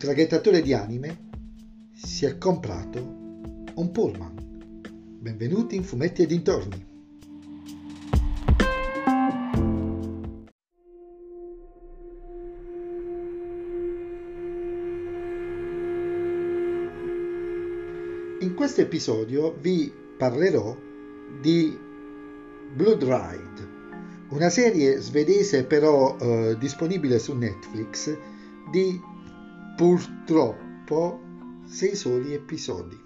traghettatore di anime si è comprato un pullman. Benvenuti in Fumetti e dintorni. In questo episodio vi parlerò di Blood Ride, una serie svedese però eh, disponibile su Netflix di purtroppo sei soli episodi.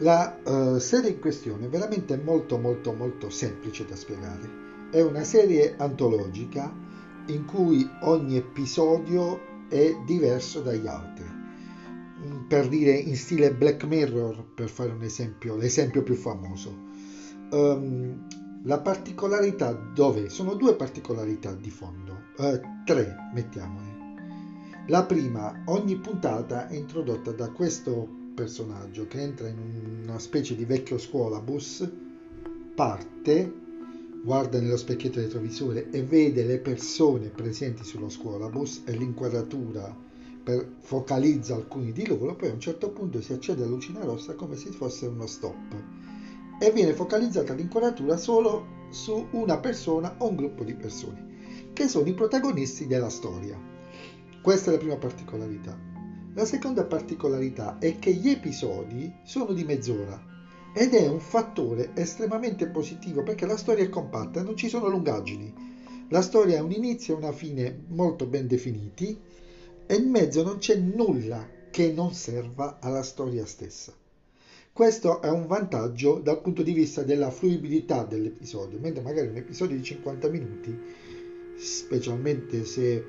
La uh, serie in questione è veramente molto molto molto semplice da spiegare. È una serie antologica in cui ogni episodio è diverso dagli altri per dire in stile Black Mirror, per fare un esempio, l'esempio più famoso. Um, la particolarità dove? Sono due particolarità di fondo, uh, tre mettiamone. La prima, ogni puntata è introdotta da questo personaggio che entra in una specie di vecchio scuolabus, parte, guarda nello specchietto retrovisore e vede le persone presenti sullo scuolabus e l'inquadratura per, focalizza alcuni di loro, poi a un certo punto si accende la lucina rossa come se fosse uno stop e viene focalizzata l'inquadratura solo su una persona o un gruppo di persone, che sono i protagonisti della storia. Questa è la prima particolarità. La seconda particolarità è che gli episodi sono di mezz'ora ed è un fattore estremamente positivo perché la storia è compatta, non ci sono lungaggini. La storia ha un inizio e una fine molto ben definiti e in mezzo non c'è nulla che non serva alla storia stessa. Questo è un vantaggio dal punto di vista della fruibilità dell'episodio, mentre magari un episodio di 50 minuti, specialmente se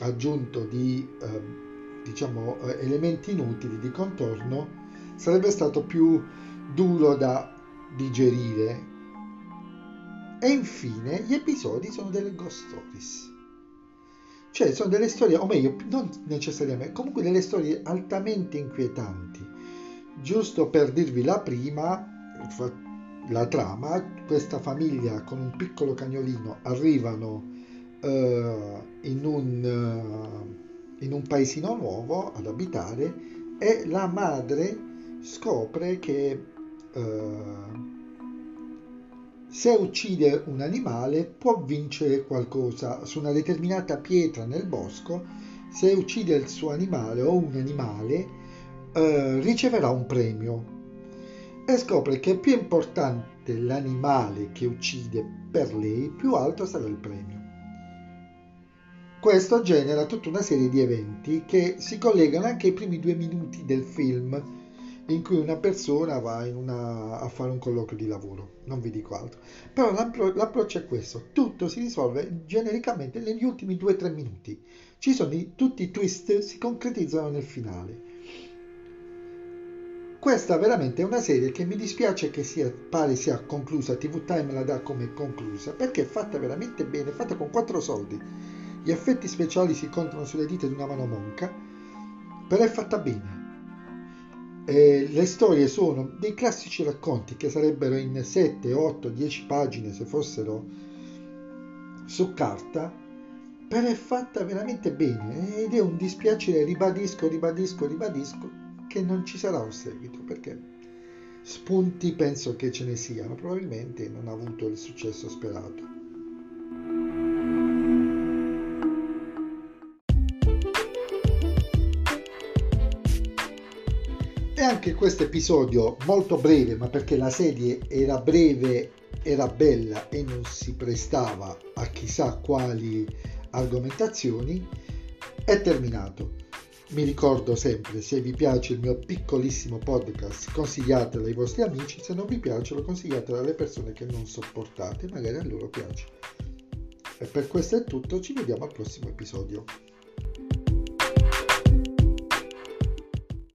aggiunto di eh, diciamo, eh, elementi inutili di contorno, sarebbe stato più duro da digerire. E infine gli episodi sono delle ghost stories cioè sono delle storie, o meglio, non necessariamente, comunque delle storie altamente inquietanti. Giusto per dirvi la prima, la trama, questa famiglia con un piccolo cagnolino arrivano uh, in, un, uh, in un paesino nuovo ad abitare e la madre scopre che uh, se uccide un animale può vincere qualcosa su una determinata pietra nel bosco. Se uccide il suo animale o un animale eh, riceverà un premio. E scopre che più importante l'animale che uccide per lei, più alto sarà il premio. Questo genera tutta una serie di eventi che si collegano anche ai primi due minuti del film in cui una persona va una, a fare un colloquio di lavoro, non vi dico altro. Però l'appro- l'approccio è questo, tutto si risolve genericamente negli ultimi 2-3 minuti. Ci sono i, tutti i twist, si concretizzano nel finale. Questa veramente è una serie che mi dispiace che sia, pare sia conclusa, TV Time la dà come conclusa, perché è fatta veramente bene, fatta con 4 soldi. Gli effetti speciali si contano sulle dita di una mano monca, però è fatta bene eh, le storie sono dei classici racconti che sarebbero in 7, 8, 10 pagine se fossero su carta, però è fatta veramente bene ed è un dispiacere, ribadisco, ribadisco, ribadisco, che non ci sarà un seguito perché spunti penso che ce ne siano, probabilmente non ha avuto il successo sperato. E anche questo episodio molto breve, ma perché la serie era breve, era bella e non si prestava a chissà quali argomentazioni, è terminato. Mi ricordo sempre, se vi piace il mio piccolissimo podcast, consigliatelo ai vostri amici, se non vi piace lo consigliatelo alle persone che non sopportate, magari a loro piace. E per questo è tutto, ci vediamo al prossimo episodio.